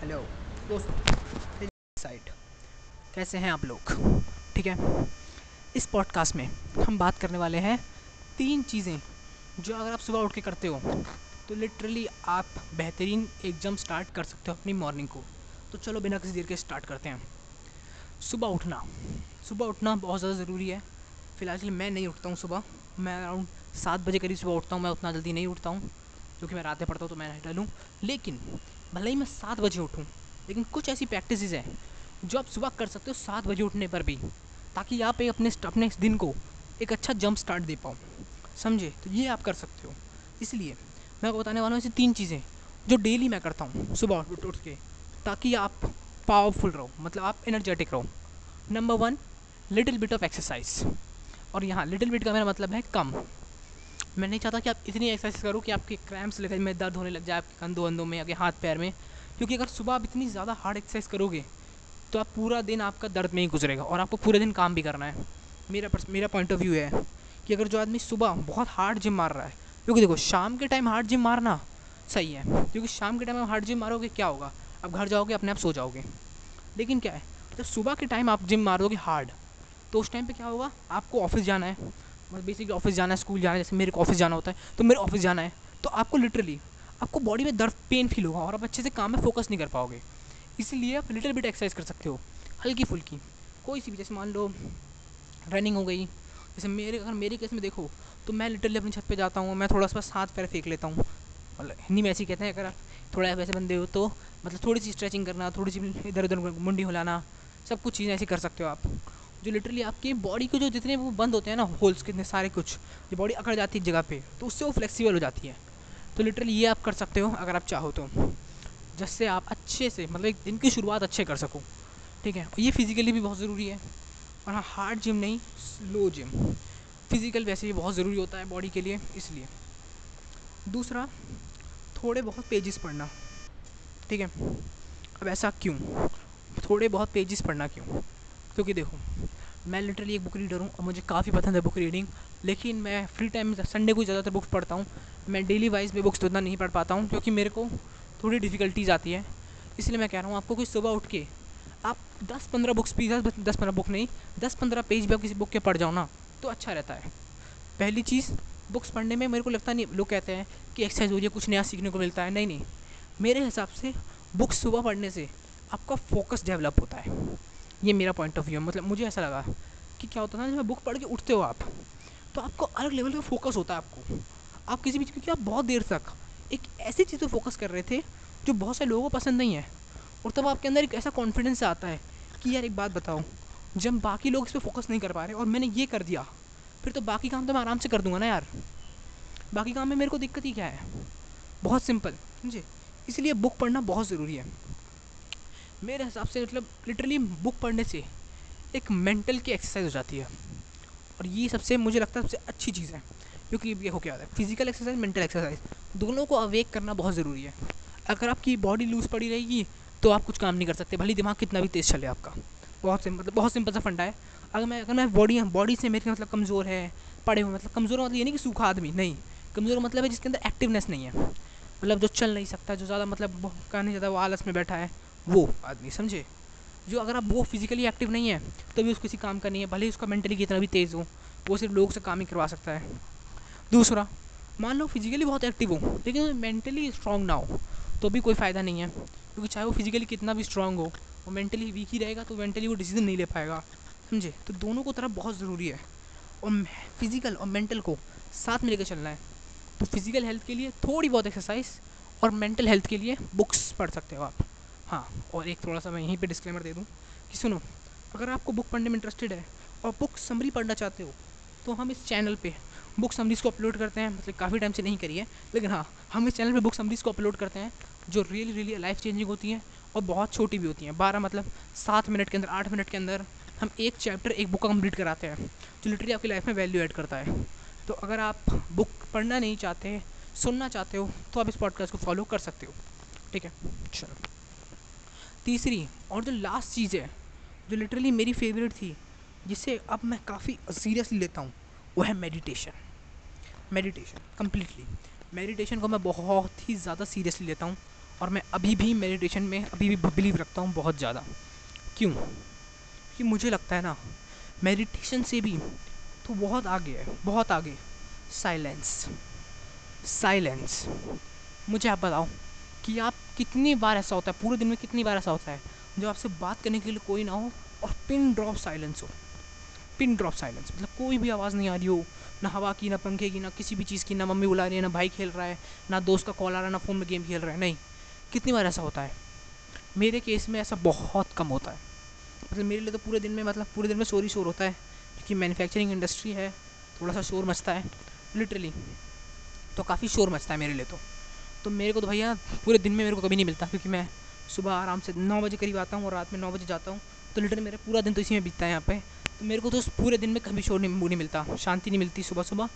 Hello, दोस्तों side कैसे हैं आप लोग? ठीक है? इस पॉडकास्ट में हम बात करने वाले हैं तीन चीज़ें जो अगर आप सुबह उठ के करते हो तो लिटरली आप बेहतरीन एक जम स्टार्ट कर सकते हो अपनी मॉर्निंग को। तो चलो बिना किसी देर के स्टार्ट करते हैं। सुबह उठना। सुबह उठना बहुत ज़्यादा ज़रूरी है। फ़िलहाल मैं नहीं उठता हूँ सुबह। मैं अराउंड सात बजे करीब सुबह उठता हूँ, मैं उतना जल्दी नहीं उठता हूँ, क्योंकि मैं रात पढ़ता हूँ तो मैं नहीं डालूँ लेकिन भले ही मैं सात बजे उठूँ, लेकिन कुछ ऐसी प्रैक्टिस हैं जो आप सुबह कर सकते हो सात बजे उठने पर भी, ताकि आप एक अपने अपने दिन को एक अच्छा जंप स्टार्ट दे पाओ समझे? तो ये आप कर सकते हो। इसलिए मैं आपको बताने वाला हूँ ऐसी तीन चीज़ें जो डेली मैं करता हूँ सुबह उठ उठ के, ताकि आप पावरफुल रहो मतलब आप एनर्जेटिक रहो। Number one little bit of exercise और यहाँ लिटिल बिट का मेरा मतलब है कम। मैं नहीं चाहता कि आप इतनी एक्सरसाइज करो कि आपके क्रैम्प्स लगे में दर्द होने लग जाए, आपके कंधों, अंधों में आगे हाथ, पैर में। क्योंकि अगर सुबह आप इतनी ज़्यादा हार्ड एक्सरसाइज करोगे तो आप पूरा दिन आपका दर्द में ही गुजरेगा और आपको पूरे दिन काम भी करना है। मेरा मेरा पॉइंट ऑफ़ व्यू है कि अगर जो आदमी सुबह बहुत हार्ड जिम मार रहा है, क्योंकि देखो, शाम के टाइम हार्ड जिम मारना सही है, क्योंकि शाम के टाइम आप हार्ड जिम मारोगे, क्या होगा? आप घर जाओगे, अपने आप सो जाओगे। लेकिन क्या है, जब सुबह के टाइम आप जिम मारोगे हार्ड तो उस टाइम पे क्या होगा? आपको ऑफ़िस जाना है। मतलब बेसिकली ऑफ़िस जाना है स्कूल जाना है, जैसे मेरे को ऑफ़िस जाना होता है तो मेरे ऑफ़िस जाना है। तो आपको लिटरली आपको बॉडी में दर्द पेन फील होगा और आप अच्छे से काम में फोकस नहीं कर पाओगे। इसीलिए आप लिटिल बिट एक्सरसाइज कर सकते हो, हल्की फुल्की। कोई सी भी, जैसे मान लो रनिंग हो गई, जैसे मेरे, अगर मेरे केस में देखो तो मैं लिटरली अपनी छत पे जाता हूँ, मैं थोड़ा सा हाथ, पैर फेंक लेता हूँ। मतलब हिंदी में ऐसे कहते हैं, अगर आप थोड़ा वैसे बंदे हो तो मतलब थोड़ी सी स्ट्रेचिंग करना, थोड़ी सी इधर उधर मुंडी हिलाना, सब कुछ चीज़ें ऐसी कर सकते हो आप। जो लिटरली आपकी बॉडी के जो जितने वो बंद होते हैं ना होल्स कितने सारे कुछ, जो बॉडी अकड़ जाती है जगह पे तो उससे वो फ्लेक्सिबल हो जाती है। तो लिटरली ये आप कर सकते हो अगर आप चाहो तो जिससे आप अच्छे से मतलब एक दिन की शुरुआत अच्छे कर सको। ठीक है? ये फिज़िकली भी बहुत ज़रूरी है। और हाँ हार्ड जिम नहीं स्लो जिम फ़िज़िकल वैसे भी बहुत ज़रूरी होता है बॉडी के लिए, इसलिए। दूसरा, थोड़े बहुत पेजेस पढ़ना। ठीक है? अब ऐसा क्यों? थोड़े बहुत पेजेस पढ़ना क्यों? क्योंकि देखो, मैं लिटरली एक बुक रीडर हूँ और मुझे काफ़ी पसंद है बुक रीडिंग लेकिन मैं फ्री टाइम संडे को ज़्यादातर बुक्स पढ़ता हूँ। मैं डेली वाइज में बुक्स तो इतना नहीं पढ़ पाता हूँ, क्योंकि मेरे को थोड़ी डिफ़िकल्टीज आती है। इसलिए मैं कह रहा हूँ, आपको कोई सुबह उठ के, आप दस पंद्रह बुक्स भी दस दस पंद्रह बुक नहीं दस पंद्रह पेज भी आप किसी बुक के पढ़ जाओ ना तो अच्छा रहता है। पहली चीज़ बुक्स पढ़ने में मेरे को लगता नहीं, लोग कहते हैं कि एक्सरसाइज हो रही कुछ नया सीखने को मिलता है। नहीं नहीं, मेरे हिसाब से बुक्स सुबह पढ़ने से आपका फोकस डेवलप होता है। ये मेरा पॉइंट ऑफ़ व्यू है। मतलब मुझे ऐसा लगा कि क्या होता था ना, जब बुक पढ़ के उठते हो आप तो आपको अलग लेवल का फोकस होता है आपको। आप किसी भी क्योंकि आप बहुत देर तक एक ऐसी चीज़ पर फोकस कर रहे थे जो बहुत सारे लोगों को पसंद नहीं है। और तब आपके अंदर एक ऐसा कॉन्फिडेंस आता है कि यार एक बात बताओ जब बाकी लोग इस पर फोकस नहीं कर पा रहे, और मैंने ये कर दिया, फिर तो बाकी काम तो मैं आराम से कर दूँगा ना यार। बाकी काम में मेरे को दिक्कत ही क्या है? बहुत सिंपल समझे? इसलिए बुक पढ़ना बहुत ज़रूरी है। मेरे हिसाब से मतलब लिटरली बुक पढ़ने से एक मेंटल की एक्सरसाइज हो जाती है। और ये सबसे मुझे लगता है सबसे अच्छी चीज़ है, क्योंकि ये हो क्या है? फ़िज़िकल एक्सरसाइज मेंटल एक्सरसाइज दोनों को अवेक करना बहुत ज़रूरी है। अगर आपकी बॉडी लूज़ पड़ी रहेगी तो आप कुछ काम नहीं कर सकते, भले दिमाग कितना भी तेज़ चले आपका। बहुत सिंपल मतलब बहुत सिंपल सा फंडा है। अगर मैं अगर मैं बॉडी बॉडी से मेरे मतलब कमज़ोर है, पड़े हुए मतलब कमज़ोर मतलब ये नहीं कि सूखा आदमी, नहीं। कमज़ोर मतलब है जिसके अंदर एक्टिवनेस नहीं है। मतलब जो चल नहीं सकता, जो ज़्यादा मतलब का नहीं ज़्यादा वो आलस में बैठा है वो आदमी, समझे? जो अगर आप, वो फिजिकली एक्टिव नहीं है तो भी उसको किसी काम का नहीं है, भले ही उसका मेंटली कितना भी तेज़ हो, वो सिर्फ़ लोग से काम ही करवा सकता है। दूसरा, मान लो फिजिकली बहुत एक्टिव हो, लेकिन मेंटली स्ट्रांग ना हो तो भी कोई फ़ायदा नहीं है, क्योंकि चाहे वो फिजिकली कितना भी स्ट्रांग हो, वो मेंटली वीक ही रहेगा तो मेंटली वो डिसीज़न नहीं ले पाएगा, समझे? तो दोनों को तरफ़ बहुत ज़रूरी है, और फ़िज़िकल और मेंटल को साथ में लेकर चलना है। तो फ़िज़िकल हेल्थ के लिए थोड़ी बहुत एक्सरसाइज और मेंटल हेल्थ के लिए बुक्स पढ़ सकते हो आप। हाँ और एक थोड़ा सा मैं यहीं पे डिस्क्लेमर दे दूँ कि सुनो, अगर आपको बुक पढ़ने में इंटरेस्टेड है और बुक समरी पढ़ना चाहते हो तो हम इस चैनल पे बुक समरीज को अपलोड करते हैं। मतलब काफ़ी टाइम से नहीं करी है, लेकिन हाँ हम इस चैनल पे बुक समरीज को अपलोड करते हैं, जो रियली रियली लाइफ चेंजिंग होती हैं और बहुत छोटी भी होती हैं। बारह मतलब सात मिनट के अंदर, आठ मिनट के अंदर हम एक चैप्टर एक बुक कंप्लीट कराते हैं, जो लिटरली आपकी लाइफ में वैल्यू ऐड करता है। तो अगर आप बुक पढ़ना नहीं चाहते, सुनना चाहते हो तो आप इस पॉडकास्ट को फॉलो कर सकते हो। ठीक है? चलो। तीसरी और जो लास्ट चीज़ है, जो लिटरली मेरी फेवरेट थी, जिसे अब मैं काफ़ी सीरियसली लेता हूँ, वो है मेडिटेशन मेडिटेशन कम्प्लीटली मेडिटेशन को मैं बहुत ही ज़्यादा सीरियसली लेता हूँ और मैं अभी भी मेडिटेशन में, अभी भी बिलीव रखता हूँ बहुत ज़्यादा. क्यों? कि मुझे लगता है ना मेडिटेशन से भी तो बहुत आगे है, बहुत आगे. साइलेंस साइलेंस मुझे आप बताओ कि आप कितनी बार ऐसा होता है, पूरे दिन में कितनी बार ऐसा होता है जो आपसे बात करने के लिए कोई ना हो और पिन ड्रॉप साइलेंस हो। पिन ड्रॉप साइलेंस मतलब कोई भी आवाज़ नहीं आ रही हो, ना हवा की, ना पंखे की, ना किसी भी चीज़ की, ना मम्मी बुला रही है, ना भाई खेल रहा है, ना दोस्त का कॉल आ रहा है, ना फ़ोन में गेम खेल रहा है, नहीं। कितनी बार ऐसा होता है? मेरे केस में ऐसा बहुत कम होता है। मतलब मेरे लिए तो पूरे दिन में मतलब पूरे दिन में शोर ही शोर होता है, क्योंकि मैन्युफैक्चरिंग इंडस्ट्री है, थोड़ा सा शोर मचता है लिटरली तो काफ़ी शोर मचता है मेरे लिए तो। तो मेरे को तो भैया पूरे दिन में मेरे को कभी नहीं मिलता, क्योंकि मैं सुबह आराम से नौ बजे करीब आता हूँ और रात में नौ बजे जाता हूँ। तो लिटरली मेरा पूरा दिन तो इसी में बीतता है यहाँ पे। तो मेरे को तो पूरे दिन में कभी शोर नहीं नहीं मिलता, शांति नहीं मिलती सुबह सुबह।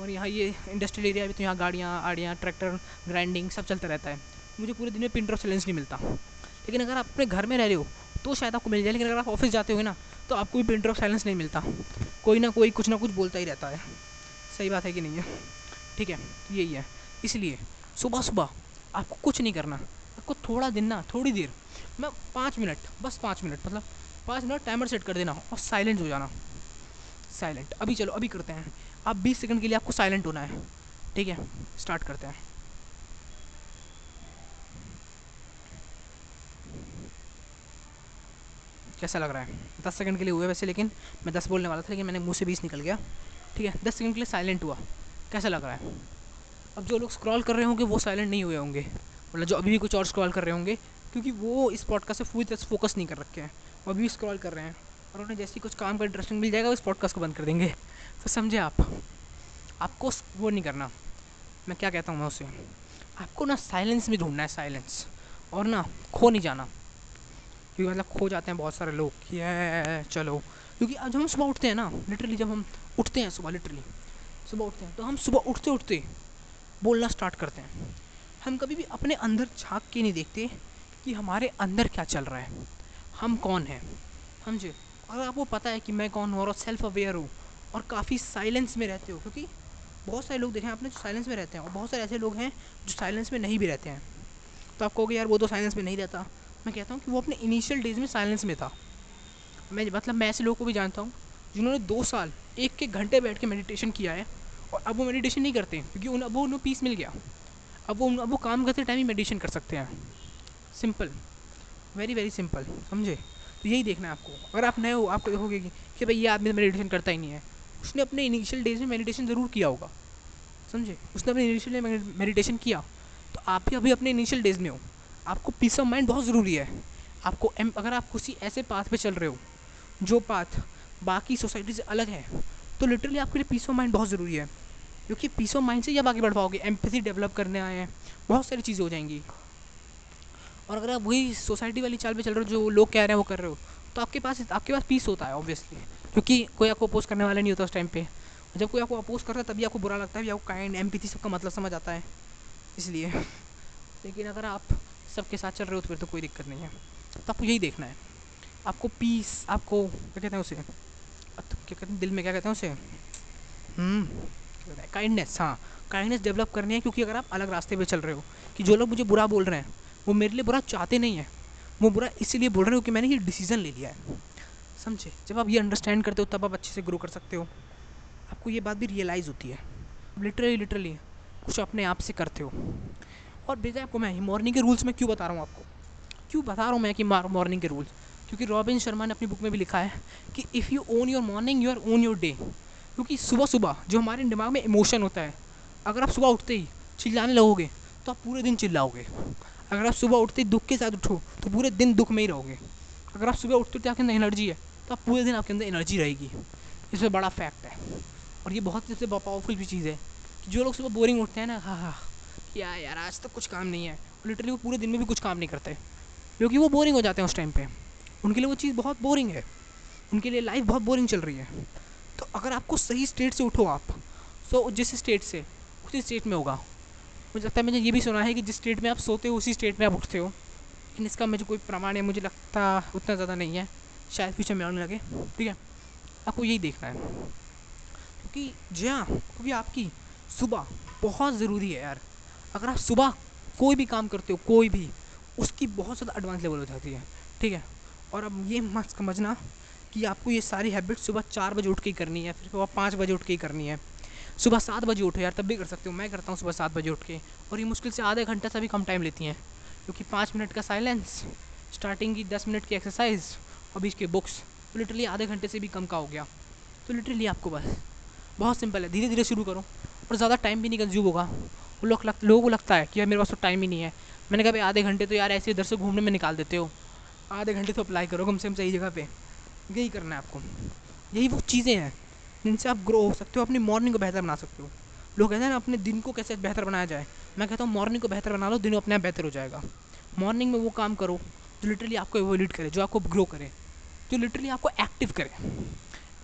और यहाँ ये इंडस्ट्रियल एरिया भी तो यहाँ गाड़ियाँ, आड़ियाँ ट्रैक्टर ग्राइंडिंग सब चलता रहता है। मुझे पूरे दिन में पिंटर ऑफ़ नहीं मिलता। लेकिन अगर आप अपने घर में रह रहे हो तो शायद आपको मिल जाए, लेकिन अगर आप ऑफ़िस जाते हो ना तो आपको भी प्रिंटर ऑफ़ साइलेंस नहीं मिलता। कोई ना कोई कुछ ना कुछ बोलता ही रहता है। सही बात है कि नहीं है? ठीक है, यही है। इसलिए सुबह सुबह आपको कुछ नहीं करना। आपको थोड़ा दिन ना, थोड़ी देर। मैं पाँच मिनट, बस पाँच मिनट मतलब पाँच मिनट टाइमर सेट कर देना और साइलेंट हो जाना। साइलेंट अभी चलो, अभी करते हैं। आप बीस सेकंड के लिए आपको साइलेंट होना है। ठीक है? स्टार्ट करते हैं। कैसा लग रहा है? दस सेकंड के लिए हुए वैसे, लेकिन मैं दस बोलने वाला था, लेकिन मैंने मुँह से बीस निकल गया। ठीक है? दस सेकंड के लिए साइलेंट हुआ। कैसा लग रहा है? अब जो लोग स्क्रॉल कर रहे होंगे, वो साइलेंट नहीं हुए होंगे। मतलब जो अभी भी कुछ और स्क्रॉल कर रहे होंगे, क्योंकि वो इस पॉडकास्ट से पूरी तरह से फोकस नहीं कर रखे हैं। वो अभी भी स्क्रॉल कर रहे हैं। और उन्हें जैसे ही कुछ काम का इंटरेस्टिंग मिल जाएगा उस पॉडकास्ट को बंद कर देंगे। तो समझे आप? आपको वो नहीं करना। मैं क्या कहता हूँ मैं उसे? आपको ना साइलेंस में ढूंढना है साइलेंस और ना खो नहीं जाना। क्योंकि मतलब खो जाते हैं बहुत सारे लोग कि चलो। क्योंकि जब हम सुबह उठते हैं ना लिटरली जब हम उठते हैं सुबह लिटरली सुबह उठते हैं तो हम सुबह उठते उठते बोलना स्टार्ट करते हैं। हम कभी भी अपने अंदर झाँक के नहीं देखते कि हमारे अंदर क्या चल रहा है। हम कौन हैं? समझे? अगर आपको पता है कि मैं कौन हूँ और सेल्फ अवेयर हूँ और काफ़ी साइलेंस में रहते हो, क्योंकि बहुत सारे लोग देखें, आपने जो साइलेंस में रहते हैं और बहुत सारे ऐसे लोग हैं जो साइलेंस में नहीं भी रहते हैं। तो आप कहोगे, यार, वो तो साइलेंस में नहीं रहता। मैं कहता हूँ कि वो अपने इनिशियल डेज़ में साइलेंस में था। मैं मतलब मैं ऐसे लोगों को भी जानता हूँ जिन्होंने दो साल एक एक घंटे बैठ के मेडिटेशन किया है। और अब वो मेडिटेशन नहीं करते क्योंकि उन अब वो उन्हें पीस मिल गया। अब वो अब वो काम करते टाइम ही मेडिटेशन कर सकते हैं। सिंपल वेरी वेरी सिंपल समझे? तो यही देखना है आपको। अगर आप नए हो आपको देखोगे कि, कि भाई ये आदमी मेडिटेशन करता ही नहीं है। उसने अपने इनिशियल डेज़ में मेडिटेशन ज़रूर किया होगा। समझे? उसने अपने इनिशियल में मेडिटेशन किया। तो आप भी अभी अपने इनिशियल डेज़ में हो। आपको पीस ऑफ़ माइंड बहुत ज़रूरी है। आपको एम अगर आप किसी ऐसे पाथ पे चल रहे हो जो पाथ बाकी सोसाइटी से अलग है तो लिटरली आपके लिए पीस ऑफ़ माइंड बहुत ज़रूरी है। क्योंकि पीस ऑफ़ माइंड से जब आगे बढ़ पाओगे एम्पैथी डेवलप करने आए हैं, बहुत सारी चीज़ें हो जाएँगी। और अगर आप वही सोसाइटी वाली चाल पे चल रहे हो, जो लोग कह रहे हैं, वो कर रहे हो तो आपके पास आपके पास पीस होता है ऑब्वियसली क्योंकि कोई आपको अपोज करने वाला नहीं होता उस टाइम पे। जब कोई आपको अपोज करता है, तभी आपको बुरा लगता है आपको काइंड एम्पैथी सबका मतलब समझ आता है। इसलिए। लेकिन अगर आप सबके साथ चल रहे हो तो फिर तो कोई दिक्कत नहीं है। तो आपको यही देखना है। आपको पीस आपको, क्या कहते हैं उसे? क्या कहते हैं? दिल में क्या कहते हैं उसे? काइंडनेस हम्म, हाँ। काइंडनेस डेवलप करनी है क्योंकि अगर आप अलग रास्ते पे चल रहे हो कि जो लोग मुझे बुरा बोल रहे हैं वो मेरे लिए बुरा चाहते नहीं हैं। वो बुरा इसीलिए बोल रहे हो कि मैंने ये डिसीज़न ले लिया है। समझे? जब आप ये अंडरस्टैंड करते हो तब आप अच्छे से ग्रो कर सकते हो। आपको ये बात भी रियलाइज़ होती है। लिटरली लिटरली कुछ अपने आप से करते हो। और भेजा आपको मैं मॉर्निंग के रूल्स में क्यों बता रहा हूँ आपको? क्यों बता रहा हूँ मैं कि मॉर्निंग के रूल्स क्योंकि रॉबिन शर्मा ने अपनी बुक में भी लिखा है कि if you own your morning you are own your day क्योंकि सुबह सुबह जो हमारे दिमाग में इमोशन होता है, अगर आप सुबह उठते ही चिल्लाने लगोगे तो आप पूरे दिन चिल्लाओगे। अगर आप सुबह उठते ही दुख के साथ उठो तो पूरे दिन दुख में ही रहोगे। अगर आप सुबह उठते उठते आपके अंदर एनर्जी है तो आप पूरे दिन आपके अंदर एनर्जी रहेगी। इसमें बड़ा फैक्ट है। और ये बहुत जैसे पावरफुल भी चीज़ है कि जो लोग सुबह बोरिंग उठते हैं ना हाँ हाँ क्या यार आज तो कुछ काम नहीं है। लिटरली वो पूरे दिन में भी कुछ काम नहीं करते, क्योंकि वो बोरिंग हो जाते हैं उस टाइम पे। उनके लिए वो चीज़ बहुत बोरिंग है। उनके लिए लाइफ बहुत बोरिंग चल रही है। तो अगर आपको सही स्टेट से उठो आप तो जिस स्टेट से, उसी स्टेट में होगा। मुझे लगता है मैंने ये भी सुना है कि जिस स्टेट में आप सोते हो, उसी स्टेट में आप उठते हो। लेकिन इसका मुझे कोई प्रमाण है मुझे लगता उतना ज़्यादा नहीं है। शायद पीछे में आने लगे। ठीक है? आपको यही देखना है। क्योंकि जी हाँ क्योंकि आपकी सुबह बहुत ज़रूरी है यार। अगर आप सुबह कोई भी काम करते हो, कोई भी, उसकी बहुत ज़्यादा एडवांस लेवल हो जाती है। ठीक है? और अब ये मत समझना कि आपको ये सारी हैबिट सुबह चार बजे उठ के ही करनी है, फिर सुबह पाँच बजे उठ के ही करनी है। सुबह सात बजे उठो यार, तब भी कर सकते हो, मैं करता हूँ सुबह सात बजे उठ के। और ये मुश्किल से आधे घंटे से भी कम टाइम लेती हैं, क्योंकि पाँच मिनट का साइलेंस स्टार्टिंग की दस मिनट की एक्सरसाइज और बीच के बुक्स तो लिटरली आधे घंटे से भी कम का हो गया। तो लिटरली आपको बस, बहुत सिंपल है धीरे धीरे शुरू करो, और ज़्यादा टाइम भी नहीं कंज्यूम होगा। लग लोगों को लगता है कि यार मेरे पास तो टाइम ही नहीं है। मैंने कहा भाई आधे घंटे तो यार ऐसे इधर से घूमने में निकाल देते हो। आधे घंटे तो अप्लाई करो कम से कम सही जगह पे यही करना है आपको। यही वो चीज़ें हैं, जिनसे आप ग्रो हो सकते हो, अपनी मॉर्निंग को बेहतर बना सकते हो। लोग कहते हैं ना, अपने दिन को कैसे बेहतर बनाया जाए। मैं कहता हूँ मॉर्निंग को बेहतर बना लो, दिन अपने आप बेहतर हो जाएगा। मॉर्निंग में वो काम करो, जो लिटरली आपको एवोल्यूट करे, जो आपको ग्रो करे, जो लिटरली आपको एक्टिव करे।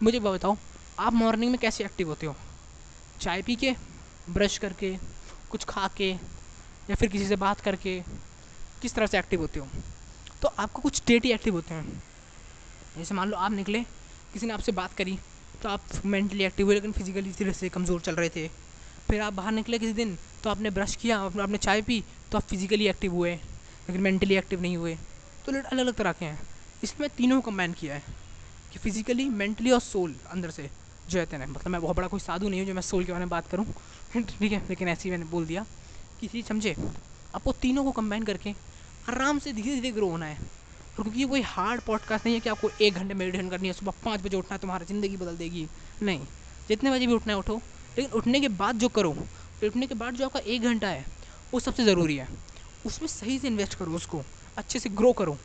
मुझे बताओ, आप मॉर्निंग में कैसे एक्टिव होते हो? चाय पी के ब्रश करके, कुछ खा के, या फिर किसी से बात करके, किस तरह से एक्टिव होते हो? तो आपको कुछ स्टेट ही एक्टिव होते हैं। जैसे मान लो आप निकले, किसी ने आपसे बात करी तो आप मेंटली एक्टिव हुए, लेकिन फिजिकली धीरे से कमज़ोर चल रहे थे। फिर आप बाहर निकले किसी दिन तो आपने ब्रश किया आपने चाय पी तो आप फिजिकली एक्टिव हुए, लेकिन मेंटली एक्टिव नहीं हुए। तो अलग अलग तरह के हैं। इसमें तीनों को कंबाइन किया है कि फिजिकली मेंटली और सोल अंदर से जो हैं मतलब मैं बहुत बड़ा कोई साधु नहीं हूँ जो मैं सोल के बारे में बात करूँ। ठीक है, लेकिन ऐसे ही मैंने बोल दिया कि समझे। आपको तीनों को कंबाइन करके आराम से धीरे धीरे ग्रो होना है। और क्योंकि ये कोई हार्ड पॉडकास्ट नहीं है कि आपको एक घंटे मेडिटेशन करनी है, सुबह पाँच बजे उठना है, तुम्हारी ज़िंदगी बदल देगी। नहीं, जितने बजे भी उठना है उठो, लेकिन उठने के बाद जो करो, उठने के बाद जो आपका एक घंटा है, वो सबसे ज़रूरी है। उसमें सही से इन्वेस्ट करो उसको, अच्छे से ग्रो करो,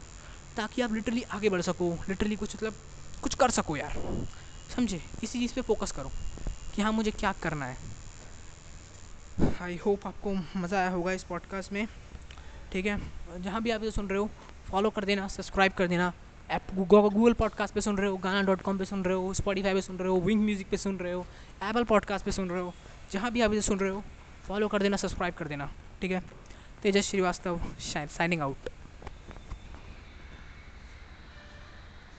ताकि आप लिटरली आगे बढ़ सको लिटरली कुछ मतलब कुछ कर सको यार। समझे? इसी चीज़ पे फोकस करो कि हाँ मुझे क्या करना है। आई होप आपको मज़ा आया होगा इस पॉडकास्ट में। ठीक है? जहाँ भी आप इसे सुन रहे हो फॉलो कर देना सब्सक्राइब कर देना। ऐप गूगल पॉडकास्ट पे सुन रहे हो गाना डॉट कॉम पर सुन रहे हो स्पॉटीफाई पे सुन रहे हो विंग म्यूज़िक पे सुन रहे हो एपल पॉडकास्ट पे सुन रहे हो, जहाँ भी आप इसे सुन रहे हो फॉलो कर देना सब्सक्राइब कर देना। ठीक है? तेजस श्रीवास्तव साइनिंग आउट